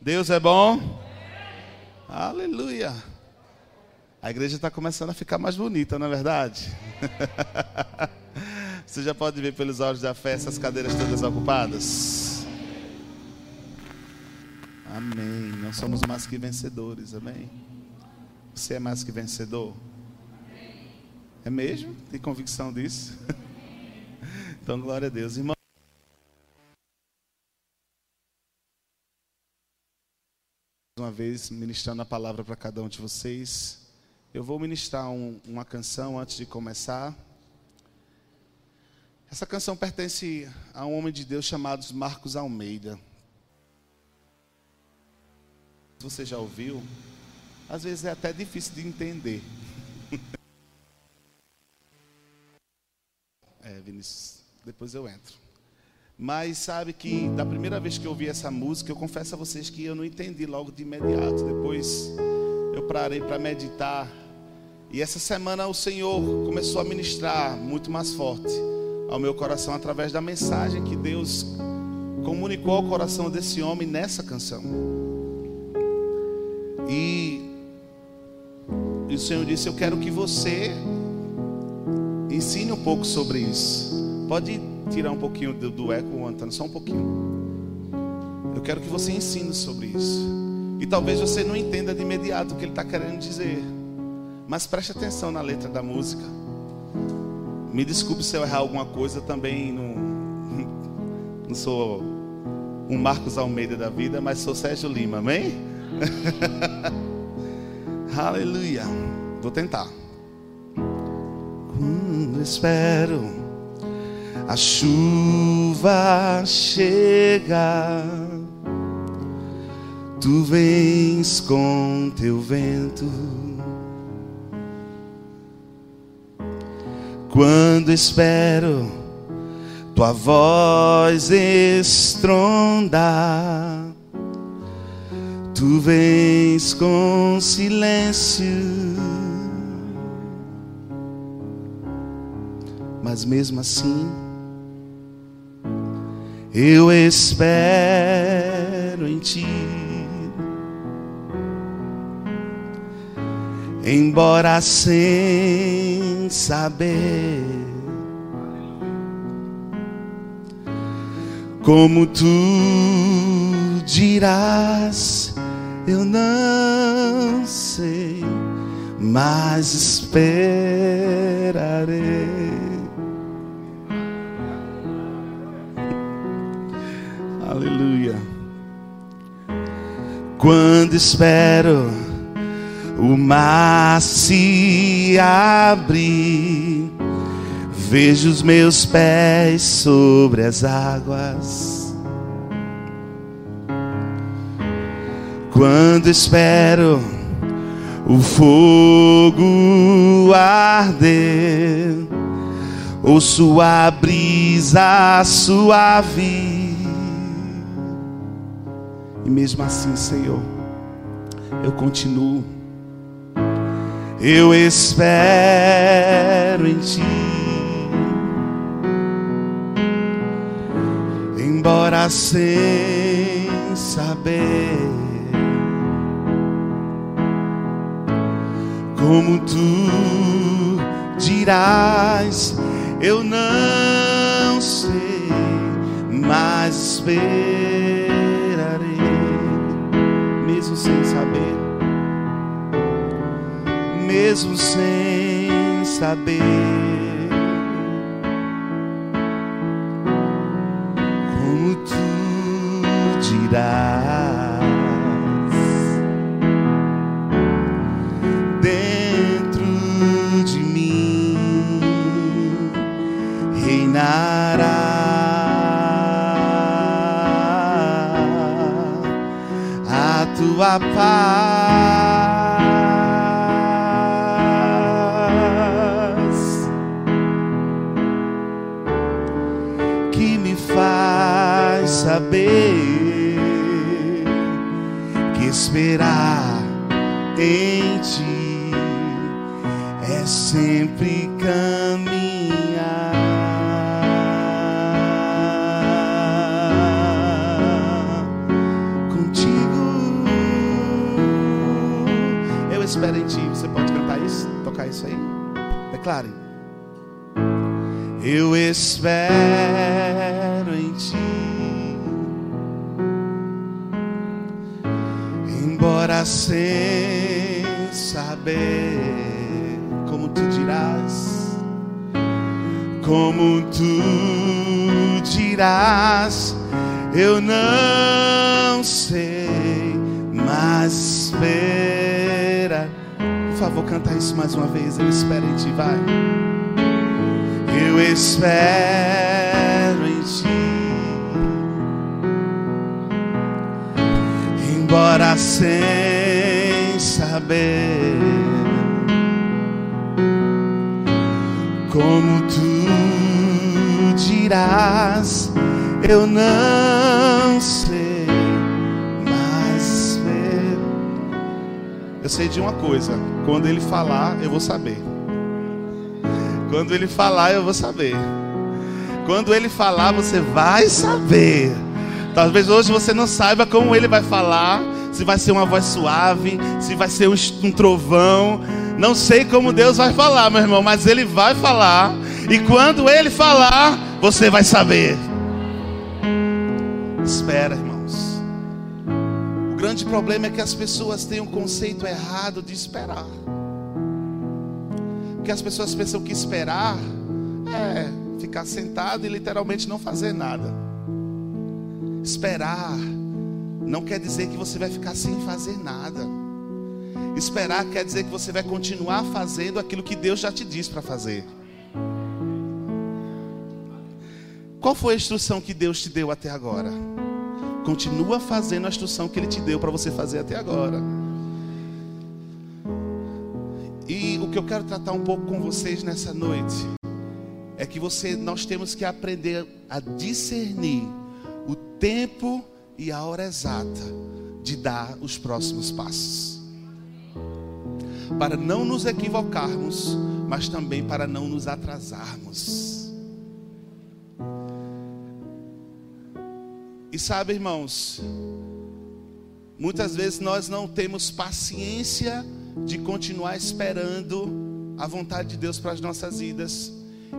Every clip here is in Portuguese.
Deus é bom? Aleluia. A igreja está começando a ficar mais bonita, não é verdade? Você já pode ver pelos olhos da fé essas cadeiras todas ocupadas? Amém. Não somos mais que vencedores, amém? Você é mais que vencedor? É mesmo? Tem convicção disso? Então, glória a Deus. Irmão. Uma vez ministrando a palavra para cada um de vocês. Eu vou ministrar um, uma canção antes de começar. Essa canção pertence a um homem de Deus chamado Marcos Almeida. Você já ouviu? Às vezes é até difícil de entender. é, Vinícius, depois eu entro. Mas sabe que da primeira vez que eu ouvi essa música, eu confesso a vocês que eu não entendi logo de imediato. Depois eu parei para meditar. E essa semana o Senhor começou a ministrar muito mais forte ao meu coração através da mensagem que Deus comunicou ao coração desse homem nessa canção. E, e o Senhor disse: Eu quero que você ensine um pouco sobre isso. Pode tirar um pouquinho do, do eco, Antônio, só um pouquinho. Eu quero que você ensine sobre isso. E talvez você não entenda de imediato o que ele está querendo dizer. Mas preste atenção na letra da música. Me desculpe se eu errar alguma coisa, também não, não sou um Marcos Almeida da vida, mas sou Sérgio Lima, amém? Aleluia. Vou tentar. Quando espero a chuva chega, tu vens com teu vento. Quando espero tua voz estronda, tu vens com silêncio. Mas mesmo assim, eu espero em ti. Embora sem saber como tu dirás, eu não sei, mas esperarei. Aleluia. Quando espero o mar se abrir, vejo os meus pés sobre as águas. Quando espero o fogo arder, ouço a brisa suave e mesmo assim, Senhor, eu continuo. Eu espero em Ti. Embora sem saber como Tu dirás, eu não sei, mas espero mesmo sem saber, mesmo sem saber. Como tu dirás tua paz espero em ti. Embora sem saber como tu dirás, como tu dirás, eu não sei, mas espera. Por favor, canta isso mais uma vez. Eu espero em ti, vai. Eu espero em ti. Embora sem saber como tu dirás, eu não sei, mas eu sei de uma coisa: quando ele falar, eu vou saber. Quando ele falar, eu vou saber. Quando ele falar, você vai saber. Talvez hoje você não saiba como ele vai falar, se vai ser uma voz suave, se vai ser um, trovão. Não sei como Deus vai falar, meu irmão, mas ele vai falar. E quando ele falar, você vai saber. Espera, irmãos. O grande problema é que as pessoas têm um conceito errado de esperar. Porque as pessoas pensam que esperar é ficar sentado e literalmente não fazer nada. Esperar não quer dizer que você vai ficar sem fazer nada. Esperar quer dizer que você vai continuar fazendo aquilo que Deus já te disse para fazer. Qual foi a instrução que Deus te deu até agora? Continua fazendo a instrução que Ele te deu para você fazer até agora. Que eu quero tratar um pouco com vocês nessa noite é que você, nós temos que aprender a discernir o tempo e a hora exata de dar os próximos passos. Para não nos equivocarmos, mas também para não nos atrasarmos. E sabe, irmãos, muitas vezes nós não temos paciência de continuar esperando a vontade de Deus para as nossas vidas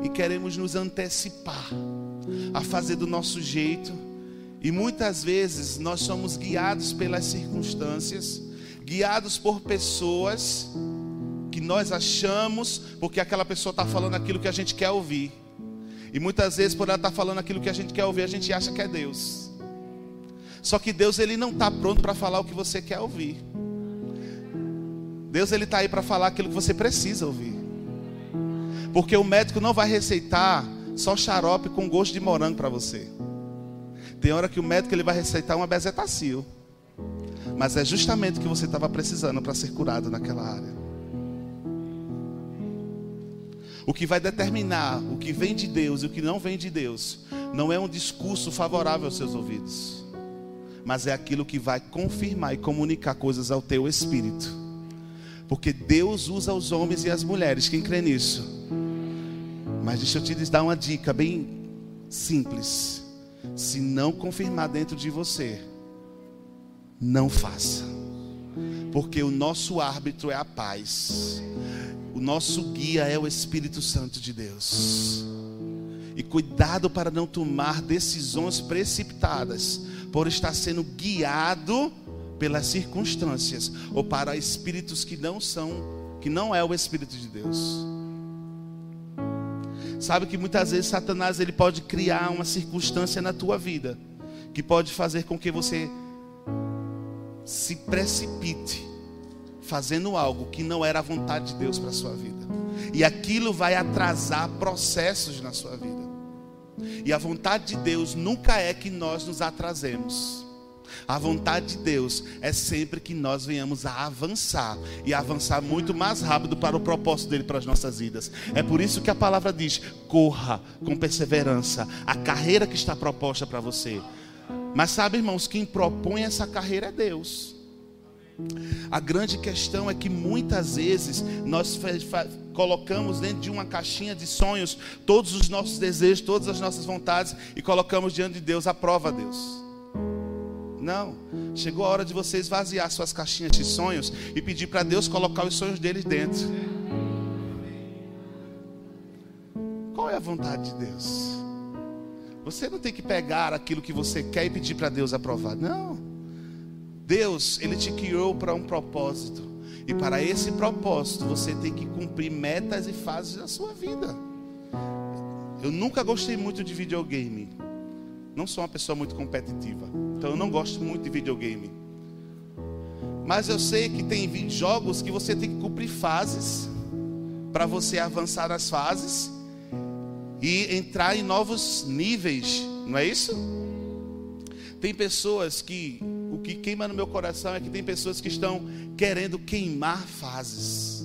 e queremos nos antecipar a fazer do nosso jeito. E muitas vezes nós somos guiados pelas circunstâncias, guiados por pessoas que nós achamos, porque aquela pessoa está falando aquilo que a gente quer ouvir. E muitas vezes, por ela estar tá falando aquilo que a gente quer ouvir, a gente acha que é Deus. Só que Deus ele não está pronto para falar o que você quer ouvir. Deus ele está aí para falar aquilo que você precisa ouvir. Porque o médico não vai receitar só xarope com gosto de morango para você. Tem hora que o médico ele vai receitar uma bezetacil. Mas é justamente o que você estava precisando para ser curado naquela área. O que vai determinar o que vem de Deus e o que não vem de Deus não é um discurso favorável aos seus ouvidos, mas é aquilo que vai confirmar e comunicar coisas ao teu espírito. Porque Deus usa os homens e as mulheres. Quem crê nisso? Mas deixa eu te dar uma dica bem simples. Se não confirmar dentro de você, não faça. Porque o nosso árbitro é a paz. O nosso guia é o Espírito Santo de Deus. E cuidado para não tomar decisões precipitadas, por estar sendo guiado pelas circunstâncias ou para espíritos que não são, que não é o espírito de Deus. Sabe que muitas vezes Satanás ele pode criar uma circunstância na tua vida que pode fazer com que você se precipite fazendo algo que não era a vontade de Deus para sua vida. E aquilo vai atrasar processos na sua vida. E a vontade de Deus nunca é que nós nos atrasemos. A vontade de Deus é sempre que nós venhamos a avançar e avançar muito mais rápido para o propósito dele para as nossas vidas. É por isso que a palavra diz: corra com perseverança a carreira que está proposta para você. Mas sabe, irmãos, quem propõe essa carreira é Deus. A grande questão é que muitas vezes nós colocamos dentro de uma caixinha de sonhos todos os nossos desejos, todas as nossas vontades e colocamos diante de Deus a prova a Deus. Não. Chegou a hora de você esvaziar suas caixinhas de sonhos e pedir para Deus colocar os sonhos deles dentro. Qual é a vontade de Deus? Você não tem que pegar aquilo que você quer e pedir para Deus aprovar. Não. Deus, Ele te criou para um propósito. E para esse propósito, você tem que cumprir metas e fases da sua vida. Eu nunca gostei muito de videogame. Não sou uma pessoa muito competitiva. Então eu não gosto muito de videogame. Mas eu sei que tem jogos que você tem que cumprir fases para você avançar nas fases e entrar em novos níveis, não é isso? Tem pessoas que o que queima no meu coração é que tem pessoas que estão querendo queimar fases.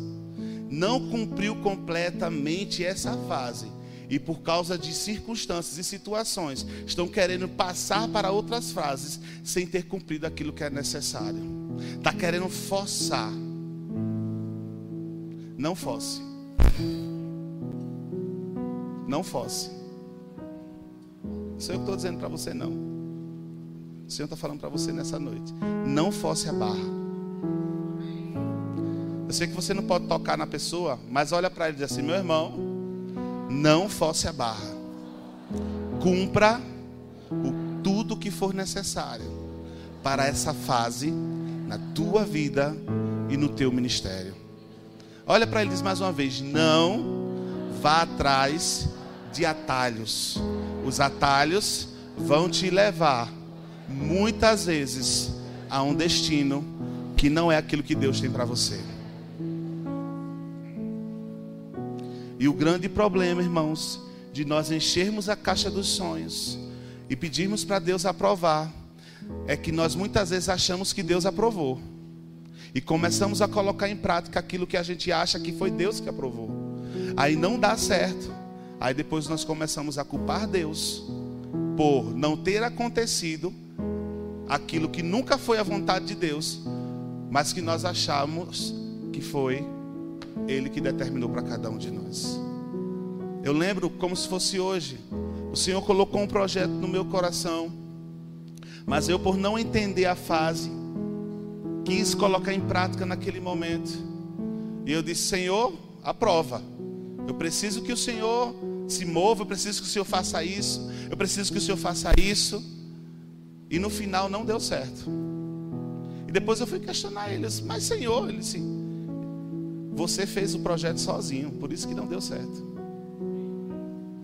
Não cumpriu completamente essa fase e por causa de circunstâncias e situações estão querendo passar para outras fases sem ter cumprido aquilo que é necessário. Está querendo forçar. Não fosse. Não fosse. Isso é eu estou dizendo para você não. O Senhor está falando para você nessa noite. Não fosse a barra. Eu sei que você não pode tocar na pessoa, mas olha para ele e diz assim: meu irmão, não fosse a barra. Cumpra o, tudo que for necessário para essa fase na tua vida e no teu ministério. Olha para ele diz mais uma vez: não vá atrás de atalhos. Os atalhos vão te levar muitas vezes a um destino que não é aquilo que Deus tem para você. E o grande problema, irmãos, de nós enchermos a caixa dos sonhos e pedirmos para Deus aprovar, é que nós muitas vezes achamos que Deus aprovou. E começamos a colocar em prática aquilo que a gente acha que foi Deus que aprovou. Aí não dá certo. Aí depois nós começamos a culpar Deus por não ter acontecido aquilo que nunca foi a vontade de Deus, mas que nós achamos que foi ele que determinou para cada um de nós. Eu lembro como se fosse hoje. O Senhor colocou um projeto no meu coração, mas eu, por não entender a fase, quis colocar em prática naquele momento. E eu disse: Senhor, aprova. Eu preciso que o Senhor se mova, eu preciso que o Senhor faça isso, eu preciso que o Senhor faça isso. E no final não deu certo. E depois eu fui questionar ele, mas Senhor, ele disse, você fez o projeto sozinho, por isso que não deu certo.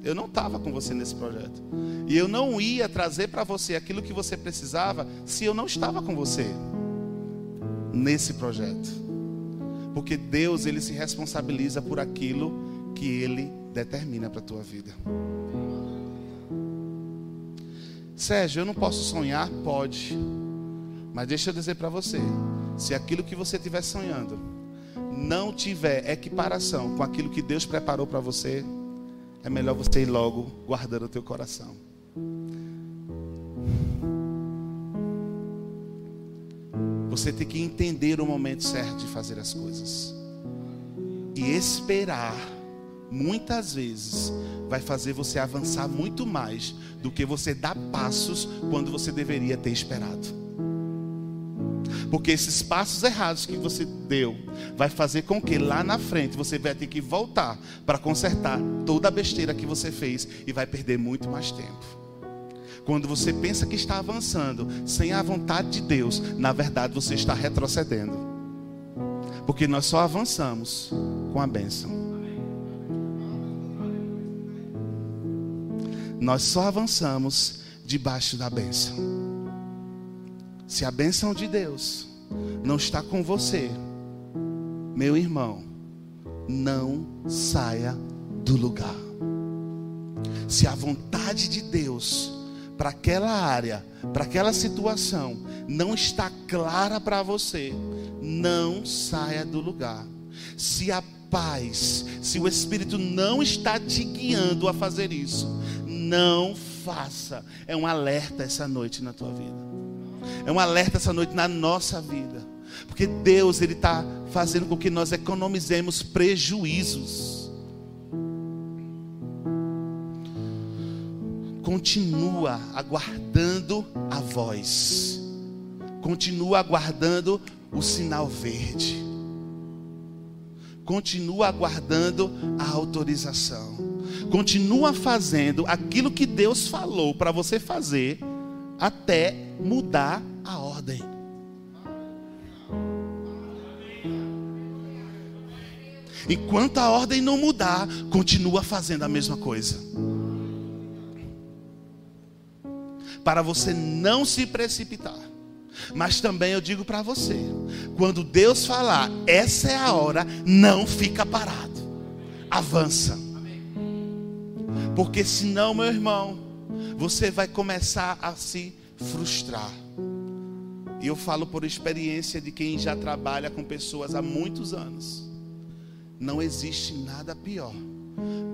Eu não estava com você nesse projeto. E eu não ia trazer para você aquilo que você precisava se eu não estava com você nesse projeto. Porque Deus, ele se responsabiliza por aquilo que ele determina para a tua vida. Sérgio, eu não posso sonhar? Pode. Mas deixa eu dizer para você: se aquilo que você estiver sonhando não tiver equiparação com aquilo que Deus preparou para você, é melhor você ir logo guardando o teu coração. Você tem que entender o momento certo de fazer as coisas. E esperar, muitas vezes, vai fazer você avançar muito mais do que você dar passos quando você deveria ter esperado. Porque esses passos errados que você deu vai fazer com que lá na frente você vai ter que voltar para consertar toda a besteira que você fez e vai perder muito mais tempo. Quando você pensa que está avançando sem a vontade de Deus, na verdade você está retrocedendo. Porque nós só avançamos com a bênção. Nós só avançamos debaixo da bênção. Se a bênção de Deus não está com você, meu irmão, não saia do lugar. Se a vontade de Deus para aquela área, para aquela situação, não está clara para você, não saia do lugar. Se a paz, se o Espírito não está te guiando a fazer isso, não faça. É um alerta essa noite na tua vida. É um alerta essa noite na nossa vida. Porque Deus, Ele está fazendo com que nós economizemos prejuízos. Continua aguardando a voz. continua aguardando o sinal verde. Continua aguardando a autorização. Continua fazendo aquilo que Deus falou para você fazer até mudar a ordem. Enquanto a ordem não mudar, continua fazendo a mesma coisa. Para você não se precipitar. Mas também eu digo para você: quando Deus falar, essa é a hora, não fica parado, avança. Porque senão, meu irmão, você vai começar a se frustrar. E eu falo por experiência de quem já trabalha com pessoas há muitos anos. Não existe nada pior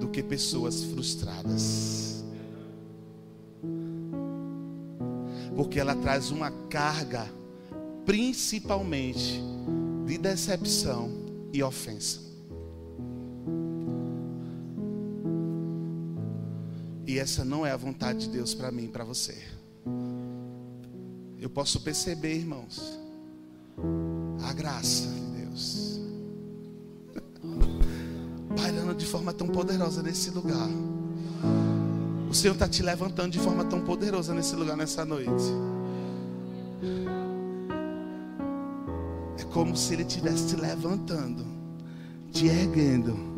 do que pessoas frustradas. Porque ela traz uma carga, principalmente de decepção e ofensa. E essa não é a vontade de Deus para mim e para você. Eu posso perceber, irmãos, a graça de Deus pairando de forma tão poderosa nesse lugar. O Senhor está te levantando de forma tão poderosa nesse lugar nessa noite. É como se Ele estivesse te levantando, te erguendo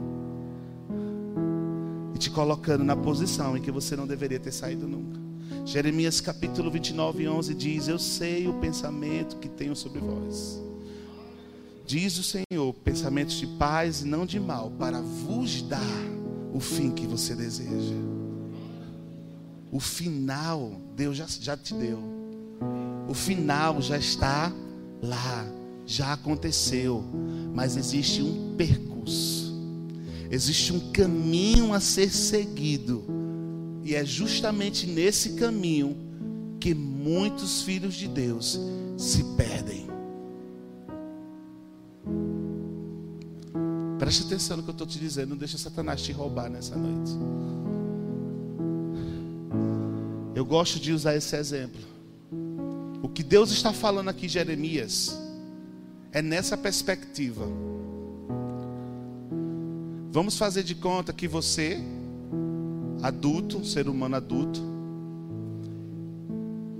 e te colocando na posição em que você não deveria ter saído nunca. Jeremias capítulo 29, 11 diz: Eu sei o pensamento que tenho sobre vós Diz o Senhor: pensamentos de paz e não de mal, para vos dar o fim que você deseja. O final, Deus já, já te deu. O final já está lá, já aconteceu. Mas existe um percurso, existe um caminho a ser seguido. E é justamente nesse caminho que muitos filhos de Deus se perdem. Preste atenção no que eu estou te dizendo. Não deixa Satanás te roubar nessa noite. Eu gosto de usar esse exemplo. O que Deus está falando aqui, Jeremias, é nessa perspectiva. Vamos fazer de conta que você, adulto, ser humano adulto,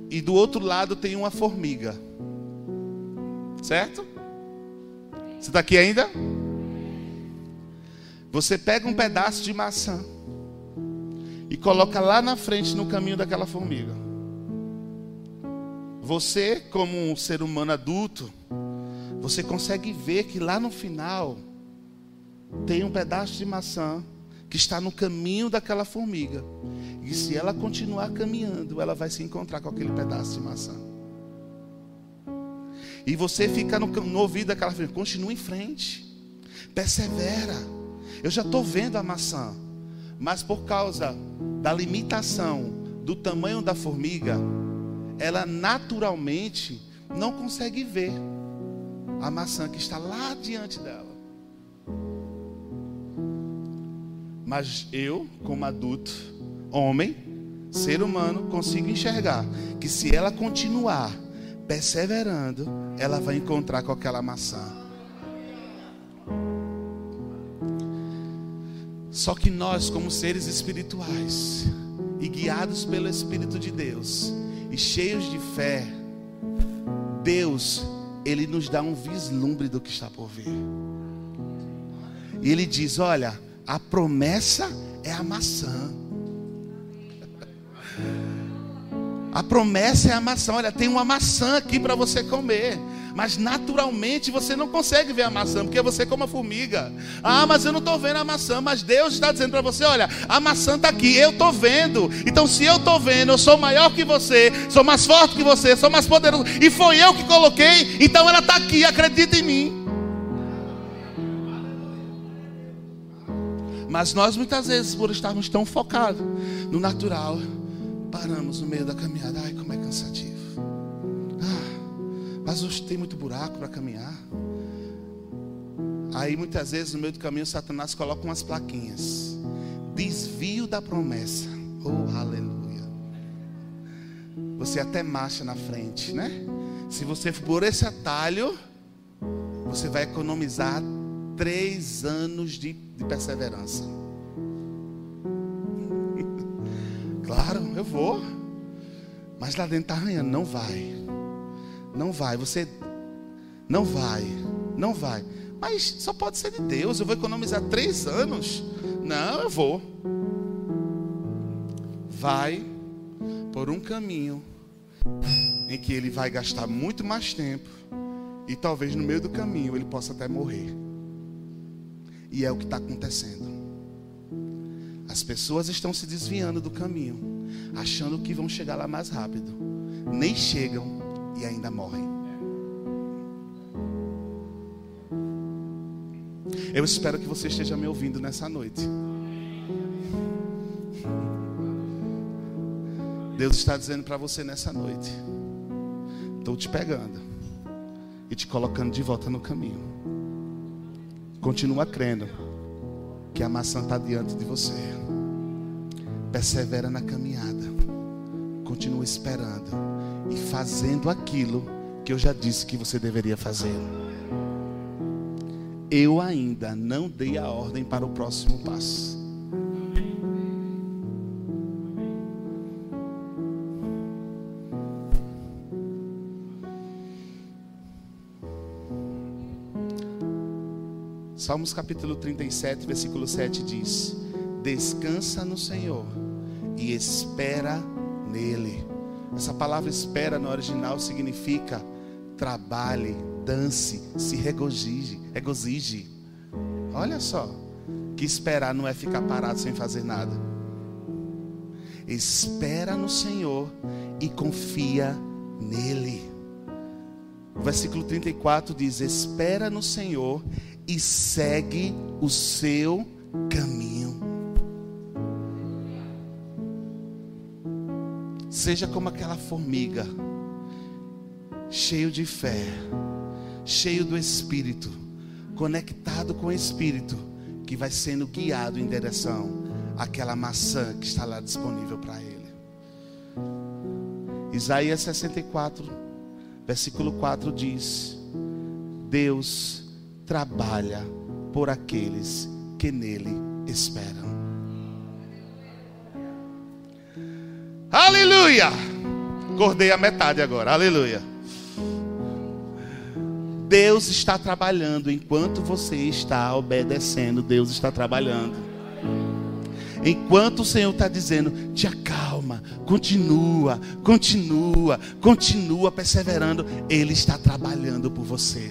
e do outro lado tem uma formiga. Certo? Você está aqui ainda? Você pega um pedaço de maçã e coloca lá na frente no caminho daquela formiga. Você, como um ser humano adulto, você consegue ver que lá no final tem um pedaço de maçã que está no caminho daquela formiga. E se ela continuar caminhando, ela vai se encontrar com aquele pedaço de maçã. E você fica no, no ouvido daquela formiga, continua em frente, persevera. Eu já estou vendo a maçã, mas por causa da limitação do tamanho da formiga, ela naturalmente não consegue ver a maçã que está lá diante dela. Mas eu, como adulto, homem, ser humano, consigo enxergar que se ela continuar perseverando, ela vai encontrar com aquela maçã. Só que nós, como seres espirituais, e guiados pelo Espírito de Deus, e cheios de fé, Deus, Ele nos dá um vislumbre do que está por vir. E Ele diz: Olha, a promessa é a maçã. A promessa é a maçã. Olha, tem uma maçã aqui para você comer. Mas naturalmente você não consegue ver a maçã, porque você é como a formiga. Ah, mas eu não estou vendo a maçã. Mas Deus está dizendo para você: olha, a maçã está aqui, eu estou vendo. Então, se eu estou vendo, eu sou maior que você, sou mais forte que você, sou mais poderoso. E foi eu que coloquei, então ela está aqui, acredita em mim. Mas nós muitas vezes, por estarmos tão focados no natural, paramos no meio da caminhada. Ai, como é cansativo. Mas hoje tem muito buraco para caminhar. Aí muitas vezes no meio do caminho Satanás coloca umas plaquinhas. Desvio da promessa. Oh, aleluia. Você até marcha na frente, né? Se você for por esse atalho, você vai economizar três anos de, de perseverança. claro, eu vou. Mas lá dentro está arranhando. Não vai. Não vai. Você não vai. Não vai. Mas só pode ser de Deus. Eu vou economizar três anos. Não, eu vou. Vai por um caminho em que ele vai gastar muito mais tempo e talvez no meio do caminho ele possa até morrer. E é o que está acontecendo. As pessoas estão se desviando do caminho, achando que vão chegar lá mais rápido. Nem chegam e ainda morrem. Eu espero que você esteja me ouvindo nessa noite. Deus está dizendo para você nessa noite: estou te pegando e te colocando de volta no caminho. Continua crendo que a maçã está diante de você. Persevera na caminhada. Continua esperando e fazendo aquilo que eu já disse que você deveria fazer. Eu ainda não dei a ordem para o próximo passo. Salmos capítulo 37, versículo 7 diz: Descansa no Senhor e espera nele. Essa palavra espera no original significa trabalhe, dance, se regozije, regozije. Olha só, que esperar não é ficar parado sem fazer nada. Espera no Senhor e confia nele. O versículo 34 diz: Espera no Senhor e segue o seu caminho. Seja como aquela formiga, cheio de fé, cheio do Espírito, conectado com o Espírito, que vai sendo guiado em direção àquela maçã que está lá disponível para ele. Isaías 64, versículo 4 diz: Deus trabalha por aqueles que nele esperam. Aleluia! Acordei a metade agora, aleluia. Deus está trabalhando enquanto você está obedecendo, Deus está trabalhando. Enquanto o Senhor está dizendo, te acalma, continua, continua, continua perseverando, Ele está trabalhando por você.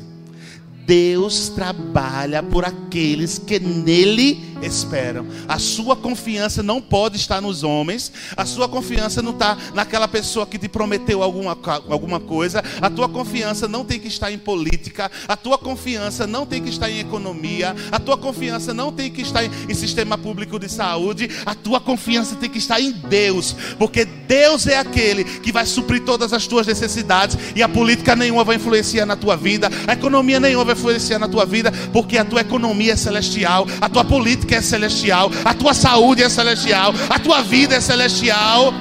Deus trabalha por aqueles que nele esperam. A sua confiança não pode estar nos homens, a sua confiança não está naquela pessoa que te prometeu alguma, alguma coisa, a tua confiança não tem que estar em política, a tua confiança não tem que estar em economia, a tua confiança não tem que estar em, em sistema público de saúde, a tua confiança tem que estar em Deus, porque Deus é aquele que vai suprir todas as tuas necessidades e a política nenhuma vai influenciar na tua vida, a economia nenhuma vai influenciar na tua vida, porque a tua economia é celestial, a tua política é celestial, a tua saúde é celestial, a tua vida é celestial.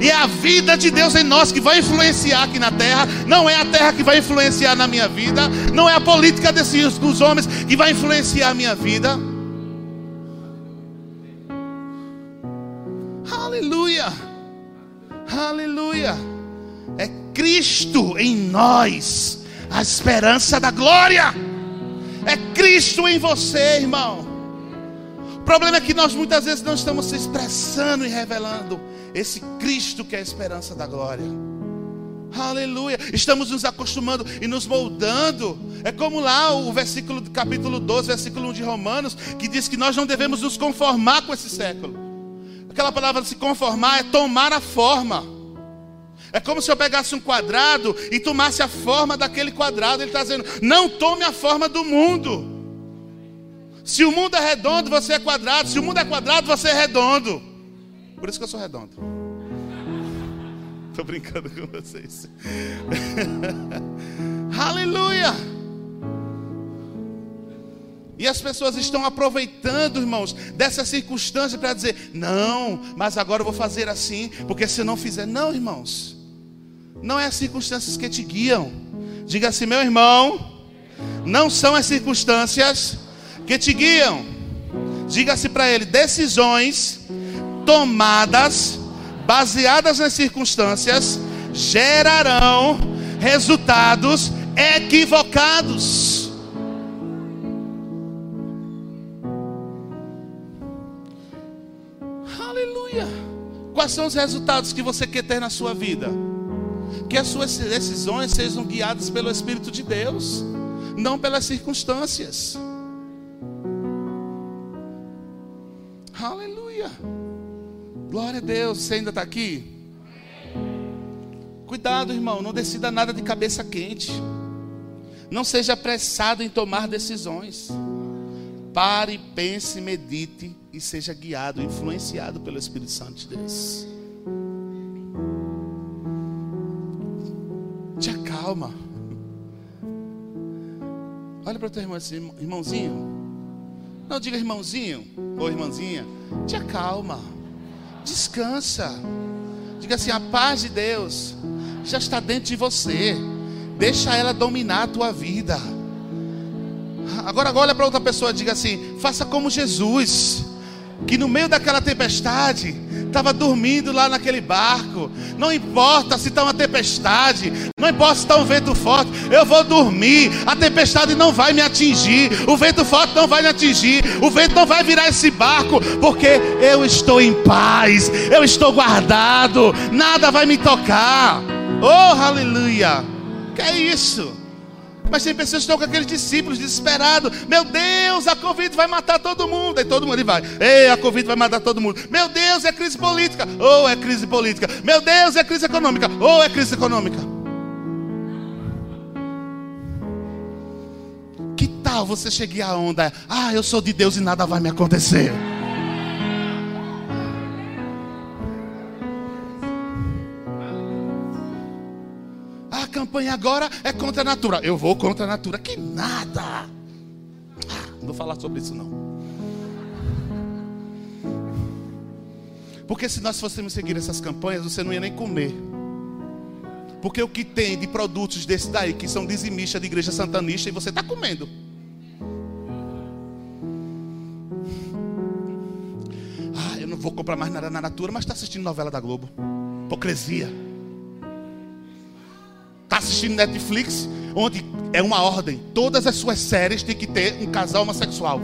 E é a vida de Deus em nós que vai influenciar aqui na terra. Não é a terra que vai influenciar na minha vida. Não é a política desses, dos homens que vai influenciar a minha vida. Aleluia. Aleluia. É Cristo em nós a esperança da glória. É Cristo em você, irmão. Problema é que nós muitas vezes não estamos se expressando e revelando esse Cristo que é a esperança da glória. Aleluia. Estamos nos acostumando e nos moldando. É como lá o versículo do capítulo 12, versículo 1 de Romanos, que diz que nós não devemos nos conformar com esse século. Aquela palavra se conformar é tomar a forma. É como se eu pegasse um quadrado e tomasse a forma daquele quadrado. Ele está dizendo: não tome a forma do mundo. Se o mundo é redondo, você é quadrado. Se o mundo é quadrado, você é redondo. Por isso que eu sou redondo. Estou brincando com vocês. Aleluia. E as pessoas estão aproveitando, irmãos, dessa circunstância para dizer: não, mas agora eu vou fazer assim, porque se eu não fizer, não, irmãos. Não é as circunstâncias que te guiam. Diga assim, meu irmão, não são as circunstâncias que te guiam. Diga-se para ele: decisões tomadas baseadas nas circunstâncias gerarão resultados equivocados. Aleluia. Quais são os resultados que você quer ter na sua vida? Que as suas decisões sejam guiadas pelo Espírito de Deus, não pelas circunstâncias. Aleluia. Glória a Deus. Você ainda está aqui? Cuidado, irmão. Não decida nada de cabeça quente. Não seja apressado em tomar decisões. Pare, pense, medite e seja guiado, influenciado pelo Espírito Santo de Deus. Te acalma. Olha para o teu irmão irmãozinho. Não diga irmãozinho ou irmãzinha. Te acalma. Descansa. Diga assim: a paz de Deus já está dentro de você. Deixa ela dominar a tua vida. Agora olha para outra pessoa e diga assim: faça como Jesus, que no meio daquela tempestade estava dormindo lá naquele barco. Não importa se está uma tempestade, não importa se está um vento forte, eu vou dormir. A tempestade não vai me atingir, o vento forte não vai me atingir, o vento não vai virar esse barco, porque eu estou em paz, eu estou guardado, nada vai me tocar. Oh, aleluia! Que é isso? Mas tem pessoas que estão com aqueles discípulos desesperados. Meu Deus, a Covid vai matar todo mundo. Aí todo mundo vai. Ei, a Covid vai matar todo mundo. Meu Deus, é crise política. Ou oh, é crise política. Meu Deus, é crise econômica. Ou oh, é crise econômica. Que tal você chegar à onda? Ah, eu sou de Deus e nada vai me acontecer. Campanha agora é contra a natura. Eu vou contra a natura. Que nada. Ah, não vou falar sobre isso não. Porque se nós fôssemos seguir essas campanhas, você não ia nem comer. Porque o que tem de produtos desse daí, que são dizimistas de igreja santanista, e você está comendo. Ah, eu não vou comprar mais nada na natura, mas está assistindo novela da Globo. Hipocrisia. Assistindo Netflix, onde é uma ordem. Todas as suas séries têm que ter um casal homossexual.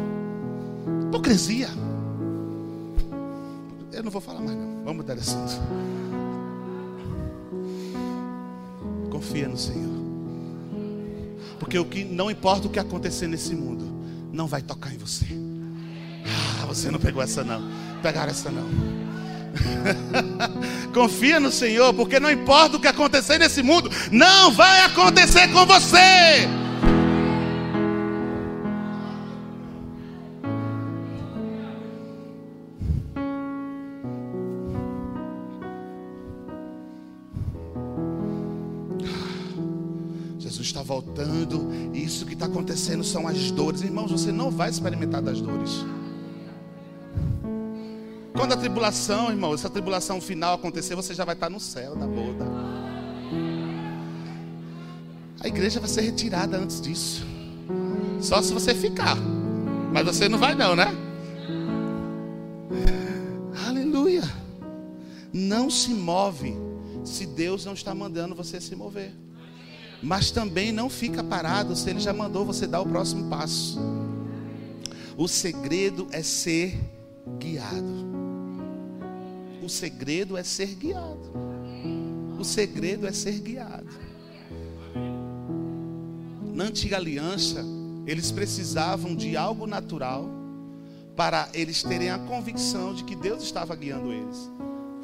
Hipocrisia. Eu não vou falar mais não. Vamos mudar de assunto. Confia no Senhor. Porque o que não importa o que acontecer nesse mundo, não vai tocar em você. Ah, você não pegou essa não. Pegaram essa não. Confia no Senhor, porque não importa o que acontecer nesse mundo, não vai acontecer com você. Jesus está voltando, e isso que está acontecendo são as dores, irmãos. Você não vai experimentar das dores. Quando a tribulação, irmão, essa tribulação final acontecer, você já vai estar no céu da boda. A igreja vai ser retirada antes disso. Só se você ficar. Mas você não vai não, né? Aleluia. Não se move se Deus não está mandando você se mover. Mas também não fica parado se ele já mandou você dar o próximo passo. O segredo é ser guiado. O segredo é ser guiado. O segredo é ser guiado. Na antiga aliança, eles precisavam de algo natural para eles terem a convicção de que Deus estava guiando eles.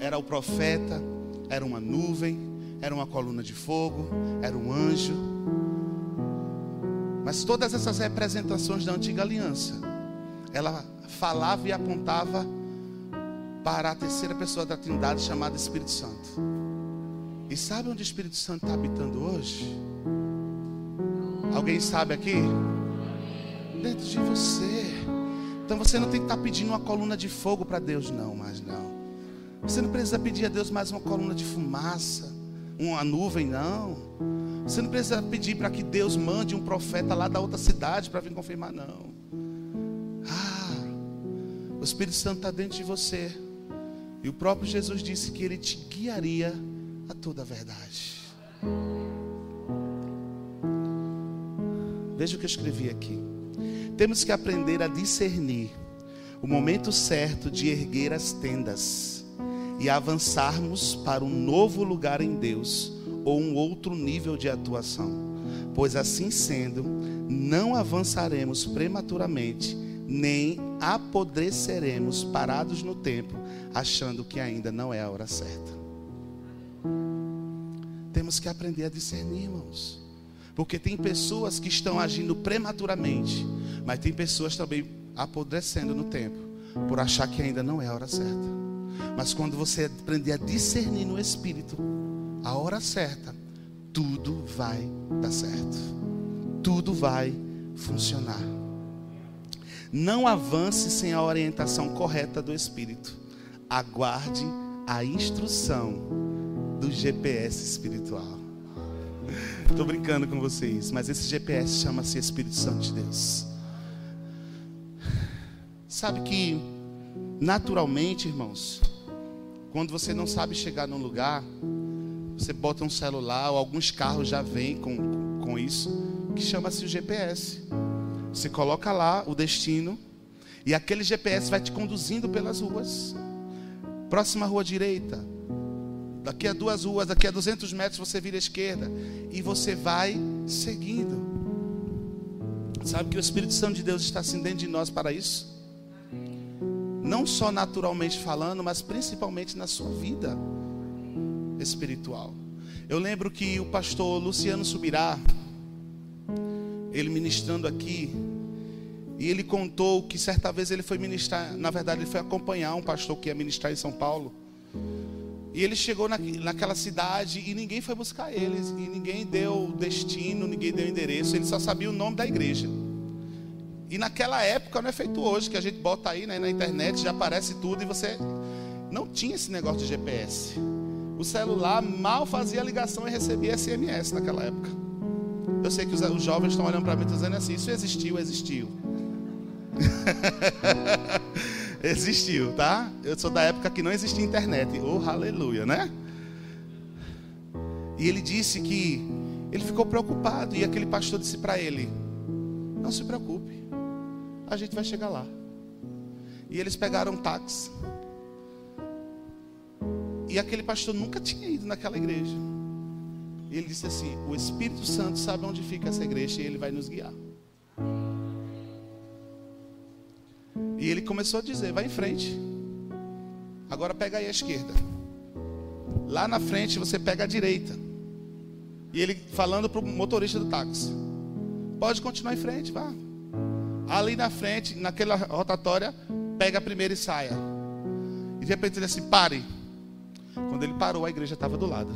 Era o profeta, era uma nuvem, era uma coluna de fogo, era um anjo. Mas todas essas representações da antiga aliança, ela falava e apontava para a terceira pessoa da Trindade chamada Espírito Santo. E sabe onde o Espírito Santo está habitando hoje? Alguém sabe aqui? Dentro de você. Então você não tem que estar tá pedindo uma coluna de fogo para Deus, não, mas não. Você não precisa pedir a Deus mais uma coluna de fumaça. uma nuvem, não. Você não precisa pedir para que Deus mande um profeta lá da outra cidade para vir confirmar, não. Ah, o Espírito Santo está dentro de você. E o próprio Jesus disse que ele te guiaria a toda a verdade. Veja o que eu escrevi aqui. Temos que aprender a discernir o momento certo de erguer as tendas e avançarmos para um novo lugar em Deus ou um outro nível de atuação. Pois assim sendo, não avançaremos prematuramente, nem apodreceremos parados no tempo, achando que ainda não é a hora certa. Temos que aprender a discernir, irmãos. Porque tem pessoas que estão agindo prematuramente, mas tem pessoas também apodrecendo no tempo, por achar que ainda não é a hora certa. Mas quando você aprender a discernir no espírito a hora certa, tudo vai dar certo. Tudo vai funcionar. Não avance sem a orientação correta do espírito. Aguarde a instrução do GPS espiritual. Estou brincando com vocês, mas esse GPS chama-se Espírito Santo de Deus. Sabe que, naturalmente, irmãos, quando você não sabe chegar num lugar, você bota um celular, ou alguns carros já vêm com, com isso, que chama-se o GPS. Você coloca lá o destino, e aquele GPS vai te conduzindo pelas ruas. Próxima rua direita, daqui a duas ruas, daqui a 200 metros você vira à esquerda, e você vai seguindo. Sabe que o Espírito Santo de Deus está assim dentro de nós para isso? não só naturalmente falando, mas principalmente na sua vida espiritual. Eu lembro que o pastor Luciano Subirá, ele ministrando aqui, e ele contou que certa vez ele foi ministrar, na verdade, ele foi acompanhar um pastor que ia ministrar em São Paulo. E ele chegou na, naquela cidade e ninguém foi buscar eles, e ninguém deu destino, ninguém deu endereço, ele só sabia o nome da igreja. E naquela época não é feito hoje, que a gente bota aí né, na internet, já aparece tudo e você não tinha esse negócio de GPS. O celular mal fazia ligação e recebia SMS naquela época. Eu sei que os, os jovens estão olhando para mim dizendo assim: isso existiu, existiu. existiu, tá? Eu sou da época que não existia internet. Oh, aleluia, né? E ele disse que ele ficou preocupado e aquele pastor disse para ele: Não se preocupe a gente vai chegar lá. E eles pegaram um táxi. E aquele pastor nunca tinha ido naquela igreja. E ele disse assim: O Espírito Santo sabe onde fica essa igreja e ele vai nos guiar. E ele começou a dizer: Vai em frente. Agora pega aí a esquerda. Lá na frente você pega a direita. E ele falando para o motorista do táxi: Pode continuar em frente, vá. Ali na frente, naquela rotatória, pega a primeira e saia. E de repente ele disse: pare. Quando ele parou, a igreja estava do lado.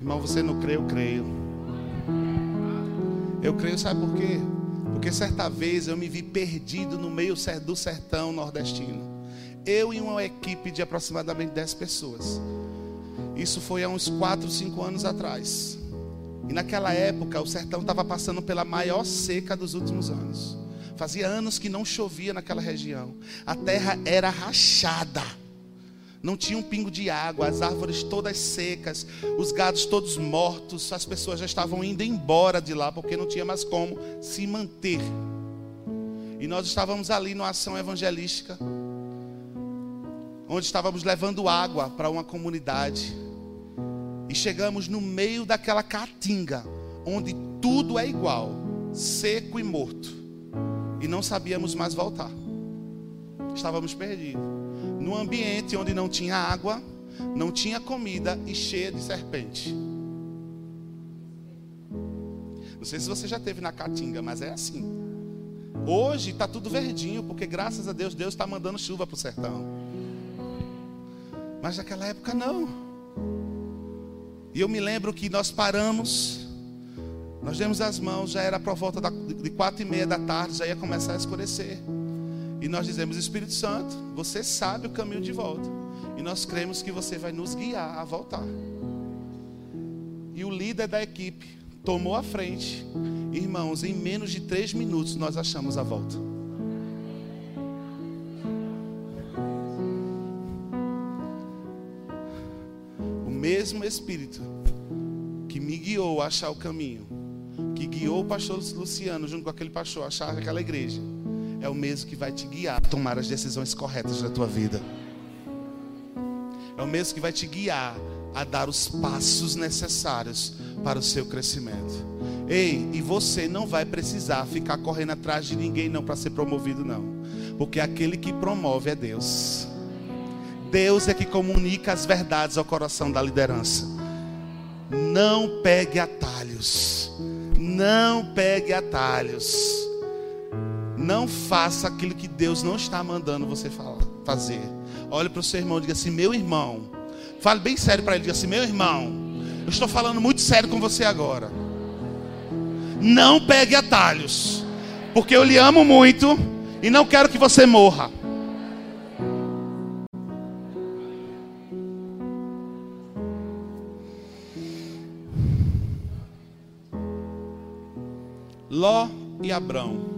Irmão, você não crê, eu creio. Eu creio, sabe por quê? Porque certa vez eu me vi perdido no meio do sertão nordestino. Eu e uma equipe de aproximadamente 10 pessoas. Isso foi há uns 4, 5 anos atrás. E naquela época o sertão estava passando pela maior seca dos últimos anos. Fazia anos que não chovia naquela região. A terra era rachada. Não tinha um pingo de água, as árvores todas secas, os gados todos mortos, as pessoas já estavam indo embora de lá porque não tinha mais como se manter. E nós estávamos ali numa ação evangelística, onde estávamos levando água para uma comunidade. E chegamos no meio daquela caatinga, onde tudo é igual, seco e morto. E não sabíamos mais voltar. Estávamos perdidos. Num ambiente onde não tinha água, não tinha comida e cheia de serpente. Não sei se você já teve na caatinga, mas é assim. Hoje está tudo verdinho, porque graças a Deus, Deus está mandando chuva para o sertão. Mas naquela época não. E eu me lembro que nós paramos, nós demos as mãos, já era por volta de quatro e meia da tarde, já ia começar a escurecer. E nós dizemos, Espírito Santo, você sabe o caminho de volta. E nós cremos que você vai nos guiar a voltar. E o líder da equipe tomou a frente. Irmãos, em menos de três minutos nós achamos a volta. O mesmo Espírito que me guiou a achar o caminho, que guiou o pastor Luciano junto com aquele pastor a achar aquela igreja, é o mesmo que vai te guiar a tomar as decisões corretas da tua vida. É o mesmo que vai te guiar a dar os passos necessários para o seu crescimento. Ei, e você não vai precisar ficar correndo atrás de ninguém não para ser promovido não, porque aquele que promove é Deus. Deus é que comunica as verdades ao coração da liderança. Não pegue atalhos. Não pegue atalhos. Não faça aquilo que Deus não está mandando você fazer. Olhe para o seu irmão e diga assim: Meu irmão, fale bem sério para ele. Diga assim: Meu irmão, eu estou falando muito sério com você agora. Não pegue atalhos, porque eu lhe amo muito e não quero que você morra. Ló e Abrão.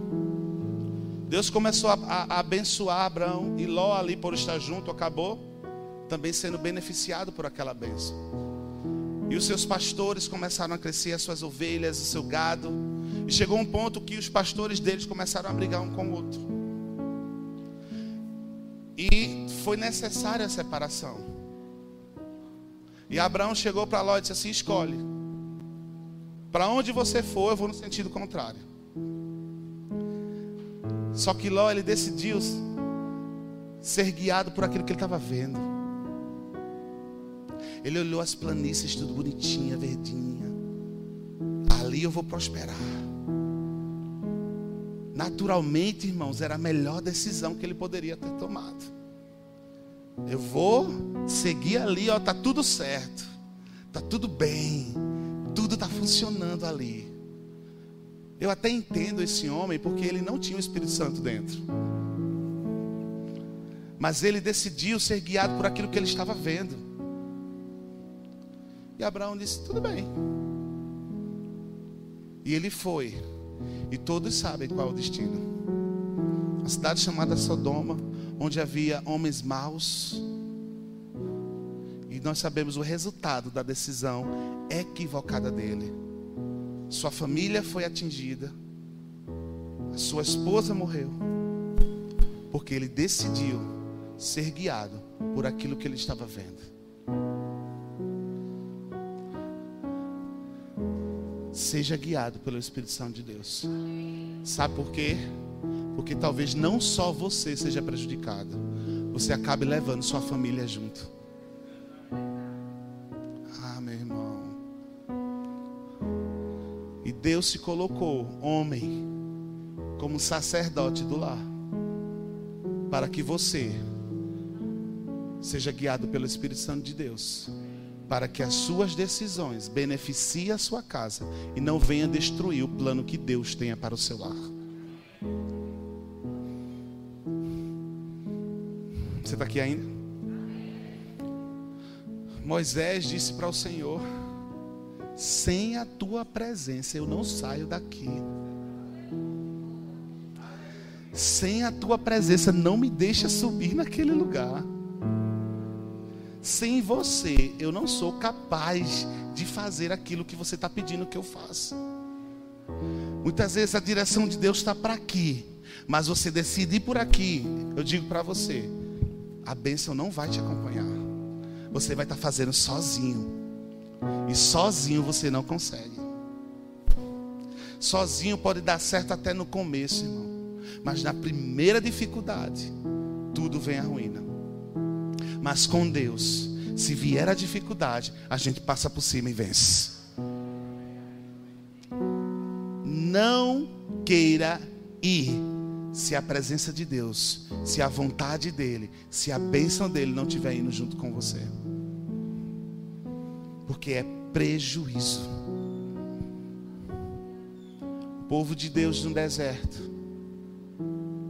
Deus começou a, a, a, abençoar Abraão e Ló ali por estar junto acabou também sendo beneficiado por aquela bênção. E os seus pastores começaram a crescer, as suas ovelhas, o seu gado. E chegou um ponto que os pastores deles começaram a brigar um com o outro. E foi necessária a separação. E Abraão chegou para Ló e disse assim: escolhe. Para onde você for, eu vou no sentido contrário. Só que Ló ele decidiu ser guiado por aquilo que ele estava vendo. Ele olhou as planícies tudo bonitinha, verdinha. Ali eu vou prosperar. Naturalmente, irmãos, era a melhor decisão que ele poderia ter tomado. Eu vou seguir ali, ó, tá tudo certo. Tá tudo bem. Tudo está funcionando ali. Eu até entendo esse homem porque ele não tinha o Espírito Santo dentro. Mas ele decidiu ser guiado por aquilo que ele estava vendo. E Abraão disse: Tudo bem. E ele foi. E todos sabem qual é o destino. A cidade chamada Sodoma, onde havia homens maus. E nós sabemos o resultado da decisão equivocada dele. Sua família foi atingida. A sua esposa morreu. Porque ele decidiu ser guiado por aquilo que ele estava vendo. Seja guiado pelo Espírito Santo de Deus. Sabe por quê? Porque talvez não só você seja prejudicado, você acabe levando sua família junto. Deus se colocou, homem, como sacerdote do lar, para que você seja guiado pelo Espírito Santo de Deus para que as suas decisões beneficiem a sua casa e não venha destruir o plano que Deus tenha para o seu lar. Você está aqui ainda? Moisés disse para o Senhor: Sem a tua presença eu não saio daqui. Sem a tua presença não me deixa subir naquele lugar. Sem você, eu não sou capaz de fazer aquilo que você está pedindo que eu faça. Muitas vezes a direção de Deus está para aqui, mas você decide ir por aqui. Eu digo para você: a bênção não vai te acompanhar. Você vai estar tá fazendo sozinho, e sozinho você não consegue. Sozinho pode dar certo até no começo, irmão, mas na primeira dificuldade, tudo vem à ruína. Mas com Deus, se vier a dificuldade, a gente passa por cima e vence. Não queira ir se a presença de Deus, se a vontade dEle, se a bênção dEle não estiver indo junto com você. Porque é prejuízo. O povo de Deus no deserto.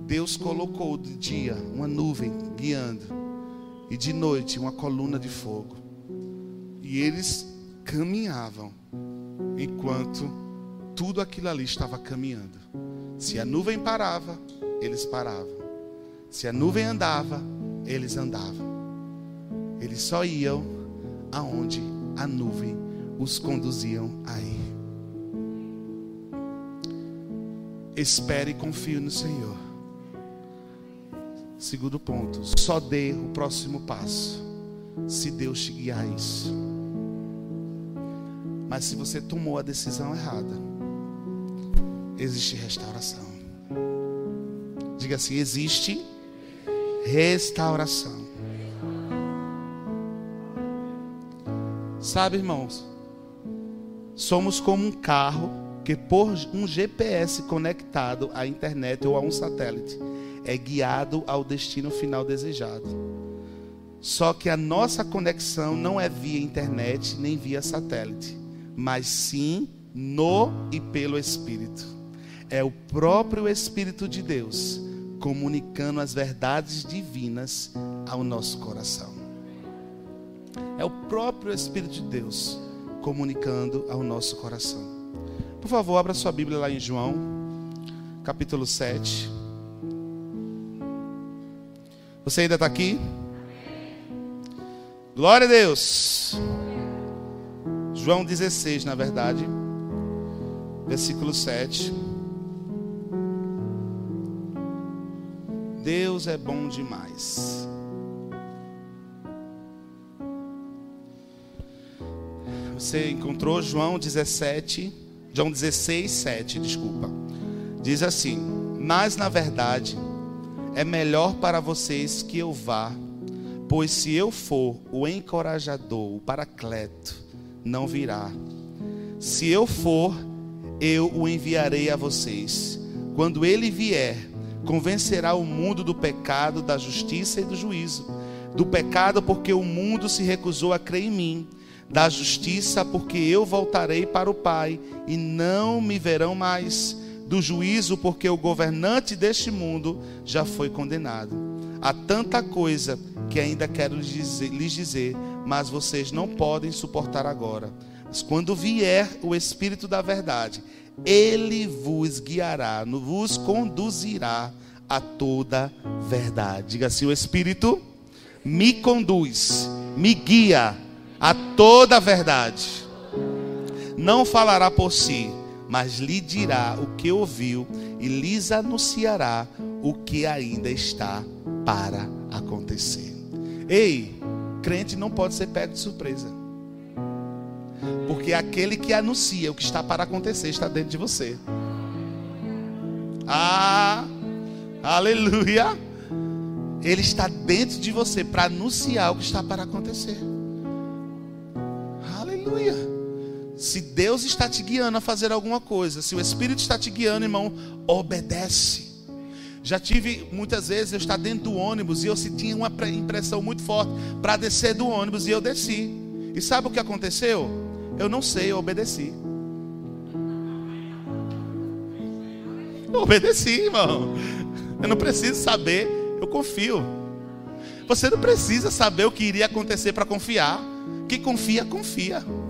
Deus colocou de dia uma nuvem guiando e de noite uma coluna de fogo. E eles caminhavam enquanto tudo aquilo ali estava caminhando. Se a nuvem parava, eles paravam. Se a nuvem andava, eles andavam. Eles só iam aonde a nuvem os conduziam a ir. Espere e confie no Senhor. Segundo ponto, só dê o próximo passo se Deus te guiar a isso. Mas se você tomou a decisão errada, existe restauração. Diga assim: existe restauração. Sabe, irmãos, somos como um carro que, por um GPS conectado à internet ou a um satélite, é guiado ao destino final desejado. Só que a nossa conexão não é via internet nem via satélite, mas sim no e pelo Espírito. É o próprio Espírito de Deus comunicando as verdades divinas ao nosso coração. É o próprio Espírito de Deus comunicando ao nosso coração. Por favor, abra sua Bíblia lá em João, capítulo 7. Você ainda está aqui? Glória a Deus. João 16, na verdade, versículo 7. Deus é bom demais. Você encontrou João 17, João 16, 7, desculpa. Diz assim: Mas na verdade é melhor para vocês que eu vá, pois se eu for, o encorajador, o paracleto, não virá. Se eu for, eu o enviarei a vocês. Quando ele vier, convencerá o mundo do pecado, da justiça e do juízo. Do pecado, porque o mundo se recusou a crer em mim. Da justiça, porque eu voltarei para o Pai e não me verão mais. Do juízo, porque o governante deste mundo já foi condenado. Há tanta coisa que ainda quero lhes dizer, mas vocês não podem suportar agora. Mas quando vier o Espírito da Verdade, ele vos guiará, vos conduzirá a toda verdade. Diga assim: o Espírito me conduz, me guia a toda verdade. Não falará por si, mas lhe dirá o que ouviu e lhes anunciará o que ainda está para acontecer. Ei, crente não pode ser pego de surpresa. Porque aquele que anuncia o que está para acontecer está dentro de você. Ah, aleluia. Ele está dentro de você para anunciar o que está para acontecer. Aleluia. Se Deus está te guiando a fazer alguma coisa, se o Espírito está te guiando, irmão, obedece. Já tive muitas vezes eu estar dentro do ônibus e eu tinha uma impressão muito forte para descer do ônibus e eu desci. E sabe o que aconteceu? Eu não sei, eu obedeci. Eu obedeci, irmão. Eu não preciso saber, eu confio. Você não precisa saber o que iria acontecer para confiar. Quem confia, confia.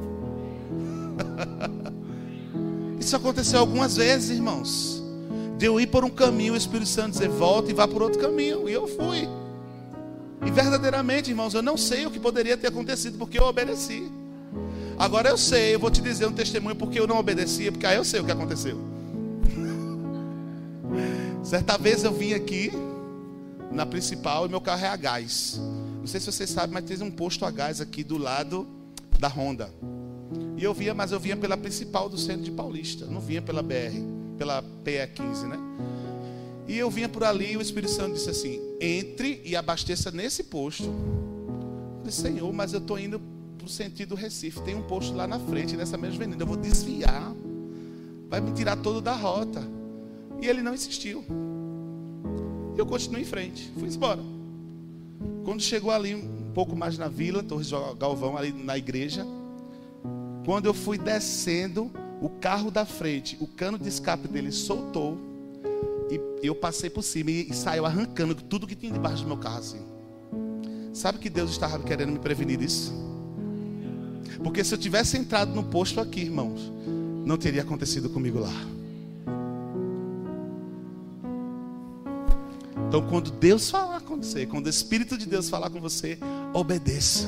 Isso aconteceu algumas vezes, irmãos. De eu ir por um caminho, o Espírito Santo dizer volta e vá por outro caminho. E eu fui. E verdadeiramente, irmãos, eu não sei o que poderia ter acontecido porque eu obedeci. Agora eu sei, eu vou te dizer um testemunho porque eu não obedecia, porque aí eu sei o que aconteceu. Certa vez eu vim aqui na principal e meu carro é a gás. Não sei se vocês sabem, mas tem um posto a gás aqui do lado da Honda. E eu vinha, mas eu vinha pela principal do centro de Paulista, não vinha pela BR, pela PE15, né? E eu vinha por ali e o Espírito Santo disse assim: entre e abasteça nesse posto. Eu disse, Senhor, mas eu estou indo no sentido Recife. Tem um posto lá na frente, nessa mesma avenida. Eu vou desviar. Vai me tirar todo da rota. E ele não insistiu. Eu continuei em frente. Fui embora. Quando chegou ali, um pouco mais na vila, Torres Galvão, ali na igreja. Quando eu fui descendo, o carro da frente, o cano de escape dele soltou. E eu passei por cima e, e saiu arrancando tudo que tinha debaixo do meu carro assim. Sabe que Deus estava querendo me prevenir disso? Porque se eu tivesse entrado no posto aqui, irmãos, não teria acontecido comigo lá. Então, quando Deus falar com você, quando o Espírito de Deus falar com você, obedeça.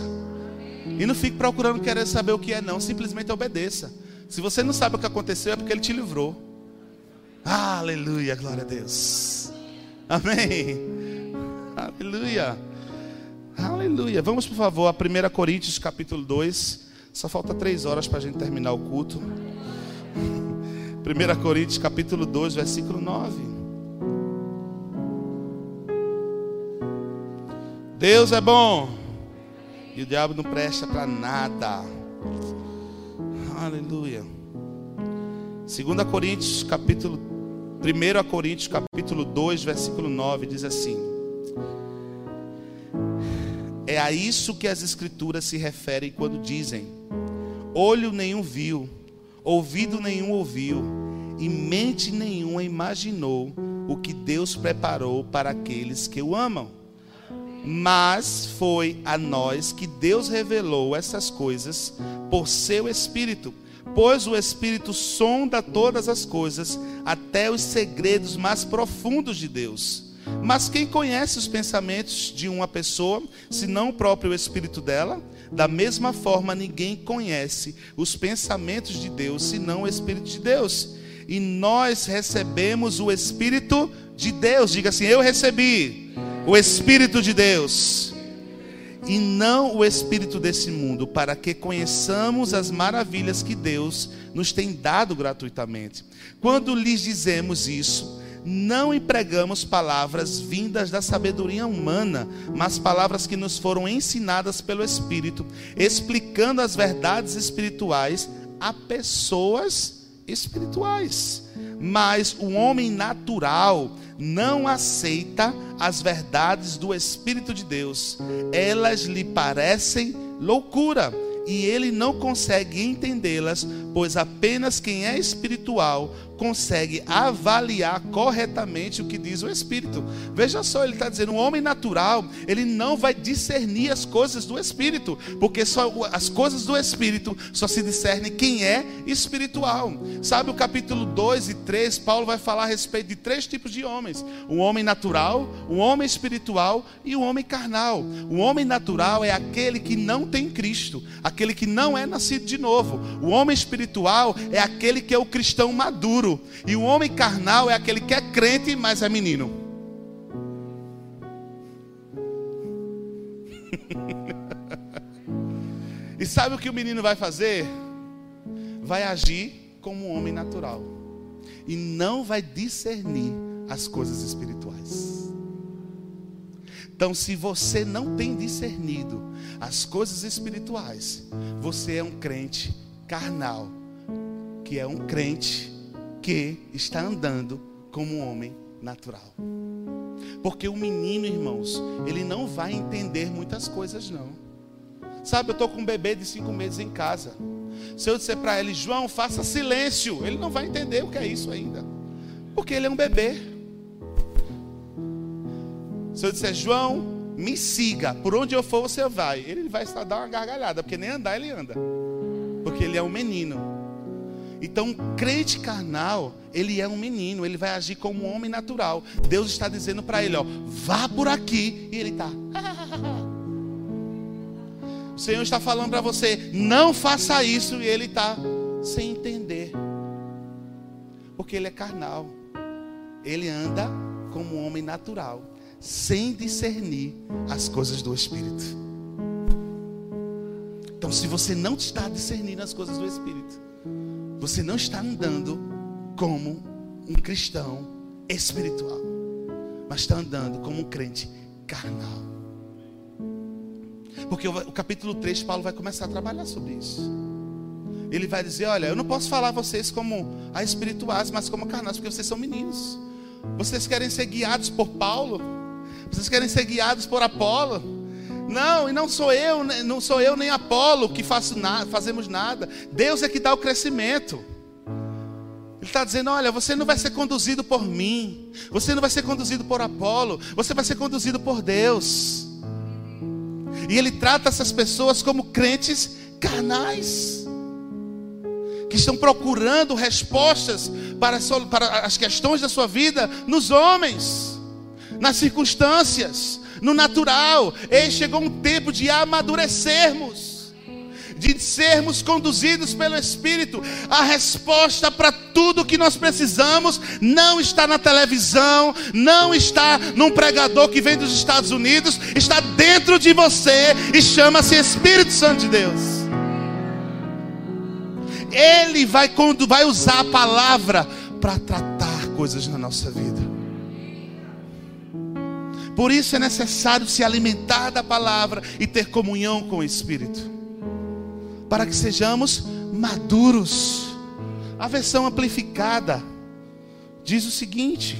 E não fique procurando querer saber o que é, não. Simplesmente obedeça. Se você não sabe o que aconteceu, é porque Ele te livrou. Aleluia, glória a Deus. Amém. Aleluia. Aleluia. Vamos, por favor, a 1 Coríntios capítulo 2. Só falta três horas para a gente terminar o culto. 1 Coríntios capítulo 2, versículo 9. Deus é bom. E o diabo não presta para nada. Aleluia. 2 Coríntios, capítulo 1 Coríntios, capítulo 2, versículo 9, diz assim: É a isso que as escrituras se referem quando dizem: Olho nenhum viu, ouvido nenhum ouviu, e mente nenhuma imaginou o que Deus preparou para aqueles que o amam mas foi a nós que Deus revelou essas coisas por seu Espírito, pois o Espírito sonda todas as coisas, até os segredos mais profundos de Deus. Mas quem conhece os pensamentos de uma pessoa, senão o próprio Espírito dela? Da mesma forma, ninguém conhece os pensamentos de Deus, senão o Espírito de Deus. E nós recebemos o Espírito de Deus. Diga assim: Eu recebi o Espírito de Deus, e não o Espírito desse mundo, para que conheçamos as maravilhas que Deus nos tem dado gratuitamente. Quando lhes dizemos isso, não empregamos palavras vindas da sabedoria humana, mas palavras que nos foram ensinadas pelo Espírito, explicando as verdades espirituais a pessoas espirituais. Mas o homem natural não aceita as verdades do Espírito de Deus, elas lhe parecem loucura e ele não consegue entendê-las, pois apenas quem é espiritual consegue avaliar corretamente o que diz o Espírito. Veja só, ele está dizendo: o homem natural, ele não vai discernir as coisas do Espírito, porque só as coisas do Espírito só se discerne quem é espiritual. Sabe o capítulo 2 e 3, Paulo vai falar a respeito de três tipos de homens: o homem natural, o homem espiritual e o homem carnal. O homem natural é aquele que não tem Cristo, aquele que não é nascido de novo. O homem espiritual é aquele que é o cristão maduro e o homem carnal é aquele que é crente, mas é menino. e sabe o que o menino vai fazer? Vai agir como um homem natural. E não vai discernir as coisas espirituais. Então, se você não tem discernido as coisas espirituais, você é um crente carnal, que é um crente que está andando como um homem natural. Porque o menino, irmãos, ele não vai entender muitas coisas, não. Sabe, eu estou com um bebê de cinco meses em casa. Se eu disser para ele, João, faça silêncio, ele não vai entender o que é isso ainda. Porque ele é um bebê. Se eu disser, João, me siga, por onde eu for você vai. Ele vai estar dar uma gargalhada, porque nem andar ele anda. Porque ele é um menino. Então, crente carnal, ele é um menino, ele vai agir como um homem natural. Deus está dizendo para ele, ó, vá por aqui, e ele está. o Senhor está falando para você, não faça isso, e ele está sem entender. Porque ele é carnal. Ele anda como um homem natural, sem discernir as coisas do Espírito. Então, se você não está discernindo as coisas do Espírito, você não está andando como um cristão espiritual, mas está andando como um crente carnal. Porque o capítulo 3, Paulo vai começar a trabalhar sobre isso. Ele vai dizer: Olha, eu não posso falar vocês como a espirituais, mas como carnais, porque vocês são meninos. Vocês querem ser guiados por Paulo? Vocês querem ser guiados por Apolo? Não, e não sou eu, né, não sou eu nem Apolo que faço nada, fazemos nada. Deus é que dá o crescimento. Ele está dizendo: olha, você não vai ser conduzido por mim, você não vai ser conduzido por Apolo, você vai ser conduzido por Deus. E ele trata essas pessoas como crentes carnais, que estão procurando respostas para, para as questões da sua vida nos homens, nas circunstâncias, no natural. E chegou um tempo de amadurecermos de sermos conduzidos pelo Espírito. A resposta para tudo que nós precisamos não está na televisão, não está num pregador que vem dos Estados Unidos, está dentro de você e chama-se Espírito Santo de Deus. Ele vai, vai usar a palavra para tratar coisas na nossa vida. Por isso é necessário se alimentar da palavra e ter comunhão com o Espírito. Para que sejamos maduros. A versão amplificada diz o seguinte,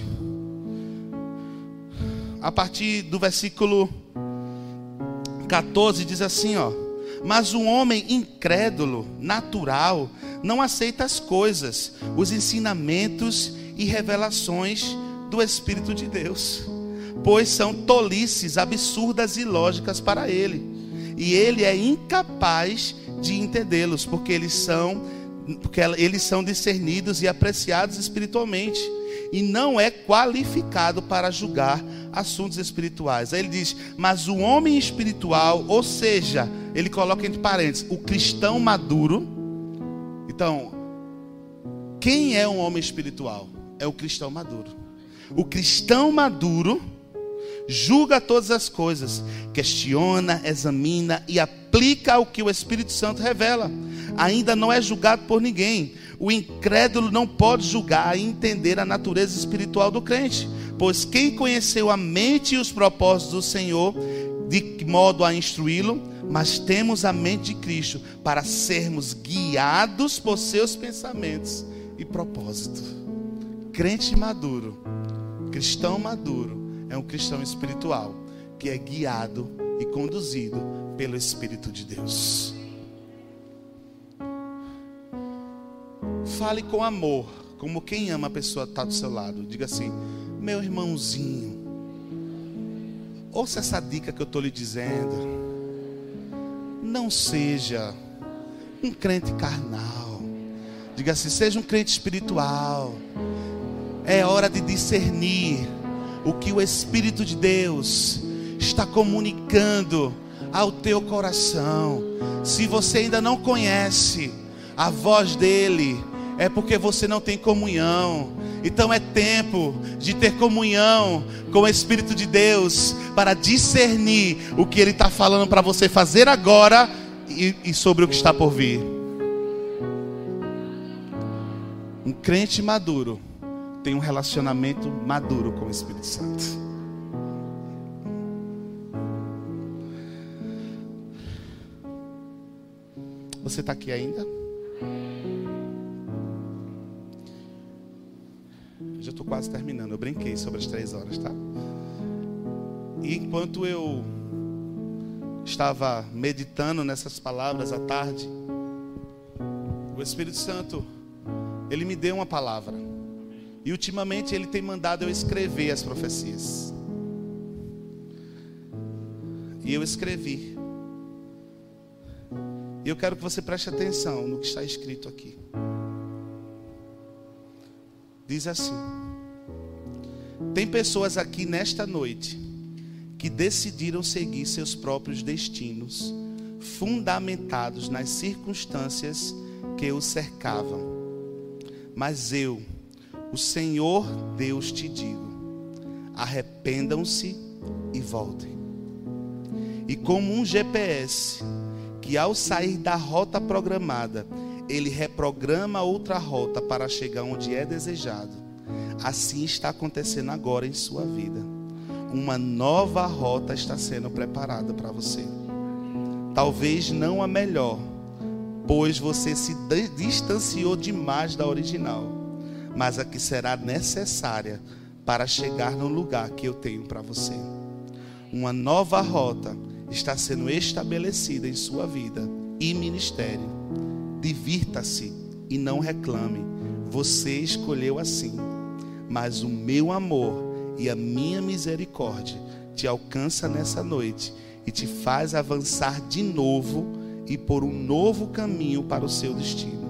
a partir do versículo 14 diz assim, ó: Mas o homem incrédulo, natural, não aceita as coisas, os ensinamentos e revelações do Espírito de Deus, pois são tolices absurdas e lógicas para ele, e ele é incapaz de entendê-los, porque eles são porque eles são discernidos e apreciados espiritualmente e não é qualificado para julgar assuntos espirituais. Aí ele diz: "Mas o homem espiritual, ou seja, ele coloca entre parênteses, o cristão maduro. Então, quem é um homem espiritual? É o cristão maduro. O cristão maduro julga todas as coisas, questiona, examina e aplica o que o Espírito Santo revela. Ainda não é julgado por ninguém. O incrédulo não pode julgar e entender a natureza espiritual do crente, pois quem conheceu a mente e os propósitos do Senhor, de modo a instruí-lo, mas temos a mente de Cristo para sermos guiados por seus pensamentos e propósitos. Crente maduro, cristão maduro, é um cristão espiritual que é guiado e conduzido pelo Espírito de Deus. Fale com amor, como quem ama a pessoa que está do seu lado. Diga assim: meu irmãozinho, ouça essa dica que eu estou lhe dizendo. Não seja um crente carnal. Diga assim: seja um crente espiritual. É hora de discernir o que o Espírito de Deus está comunicando ao teu coração. Se você ainda não conhece a voz dele, é porque você não tem comunhão. Então é tempo de ter comunhão com o Espírito de Deus para discernir o que Ele está falando para você fazer agora e, e, sobre o que está por vir. Um crente maduro tem um relacionamento maduro com o Espírito Santo. Você está aqui ainda? Já estou quase terminando. Eu brinquei sobre as três horas, tá? E enquanto eu estava meditando nessas palavras à tarde, o Espírito Santo, ele me deu uma palavra. E ultimamente ele tem mandado eu escrever as profecias. E eu escrevi. E eu quero que você preste atenção no que está escrito aqui. Diz assim: Tem pessoas aqui nesta noite que decidiram seguir seus próprios destinos, fundamentados nas circunstâncias que os cercavam. Mas eu, o Senhor Deus te digo: arrependam-se e voltem. E como um GPS que ao sair da rota programada, ele reprograma outra rota para chegar onde é desejado. Assim está acontecendo agora em sua vida. Uma nova rota está sendo preparada para você. Talvez não a melhor, pois você se distanciou demais da original mas a que será necessária para chegar no lugar que eu tenho para você. Uma nova rota está sendo estabelecida em sua vida e ministério. Divirta-se e não reclame. Você escolheu assim. Mas o meu amor e a minha misericórdia te alcança nessa noite e te faz avançar de novo e por um novo caminho para o seu destino.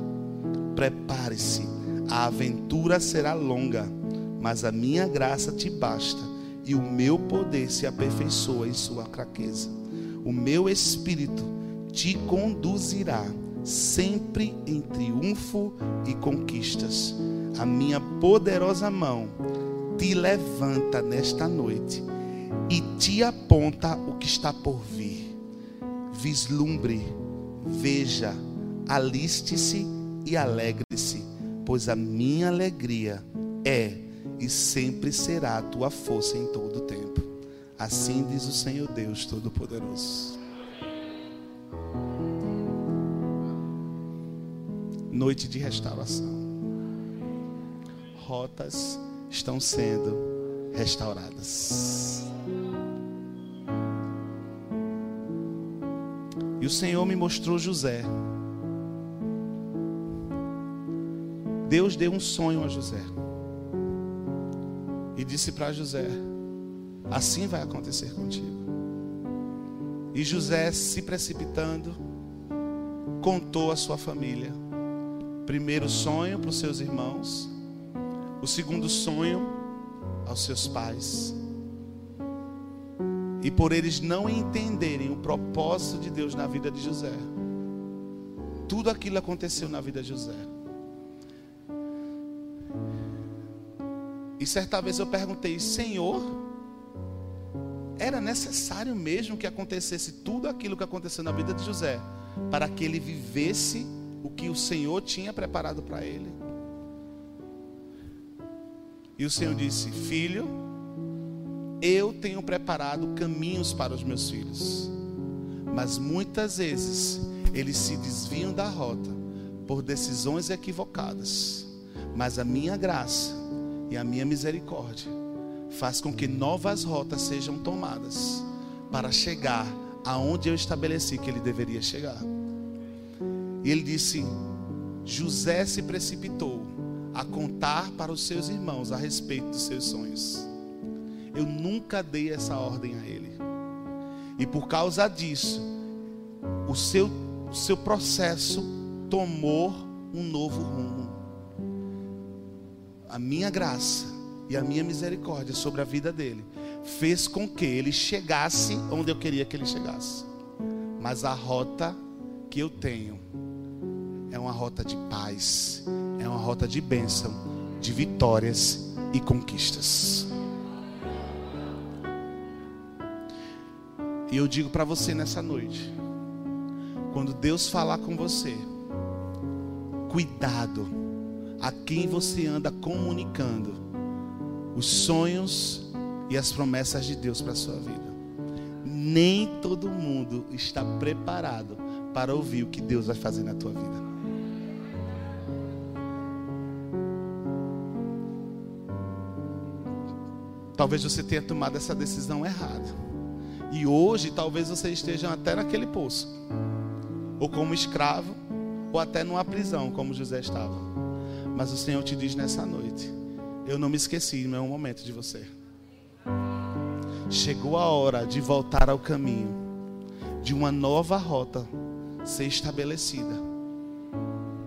Prepare-se, a aventura será longa, mas a minha graça te basta e o meu poder se aperfeiçoa em sua fraqueza. O meu espírito te conduzirá sempre em triunfo e conquistas. A minha poderosa mão te levanta nesta noite e te aponta o que está por vir. Vislumbre, veja, aliste-se e alegre-se, pois a minha alegria é e sempre será a tua força em todo o tempo. Assim diz o Senhor Deus Todo-Poderoso. Noite de restauração. Rotas estão sendo restauradas. E o Senhor me mostrou José. Deus deu um sonho a José. E disse para José: Assim vai acontecer contigo. E José, se precipitando, contou à sua família. Primeiro sonho para os seus irmãos, o segundo sonho aos seus pais. E por eles não entenderem o propósito de Deus na vida de José, tudo aquilo aconteceu na vida de José. E certa vez eu perguntei, Senhor, era necessário mesmo que acontecesse tudo aquilo que aconteceu na vida de José, para que ele vivesse o que o Senhor tinha preparado para ele? E o Senhor disse: Filho, eu tenho preparado caminhos para os meus filhos, mas muitas vezes eles se desviam da rota por decisões equivocadas. Mas a minha graça e a minha misericórdia faz com que novas rotas sejam tomadas para chegar aonde eu estabeleci que ele deveria chegar. E ele disse: José se precipitou a contar para os seus irmãos a respeito dos seus sonhos. Eu nunca dei essa ordem a ele. E por causa disso, o seu, o seu processo tomou um novo rumo. A minha graça e a minha misericórdia sobre a vida dele fez com que ele chegasse onde eu queria que ele chegasse. Mas a rota que eu tenho é uma rota de paz, é uma rota de bênção, de vitórias e conquistas. E eu digo para você nessa noite, quando Deus falar com você, cuidado a quem você anda comunicando os sonhos e as promessas de Deus para a sua vida. Nem todo mundo está preparado para ouvir o que Deus vai fazer na tua vida. Talvez você tenha tomado essa decisão errada. E hoje talvez você esteja até naquele poço. Ou como escravo, ou até numa prisão, como José estava. Mas o Senhor te diz nessa noite: Eu não me esqueci, não é um momento de você. Chegou a hora de voltar ao caminho, de uma nova rota ser estabelecida,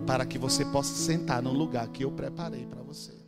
para que você possa sentar no lugar que eu preparei para você.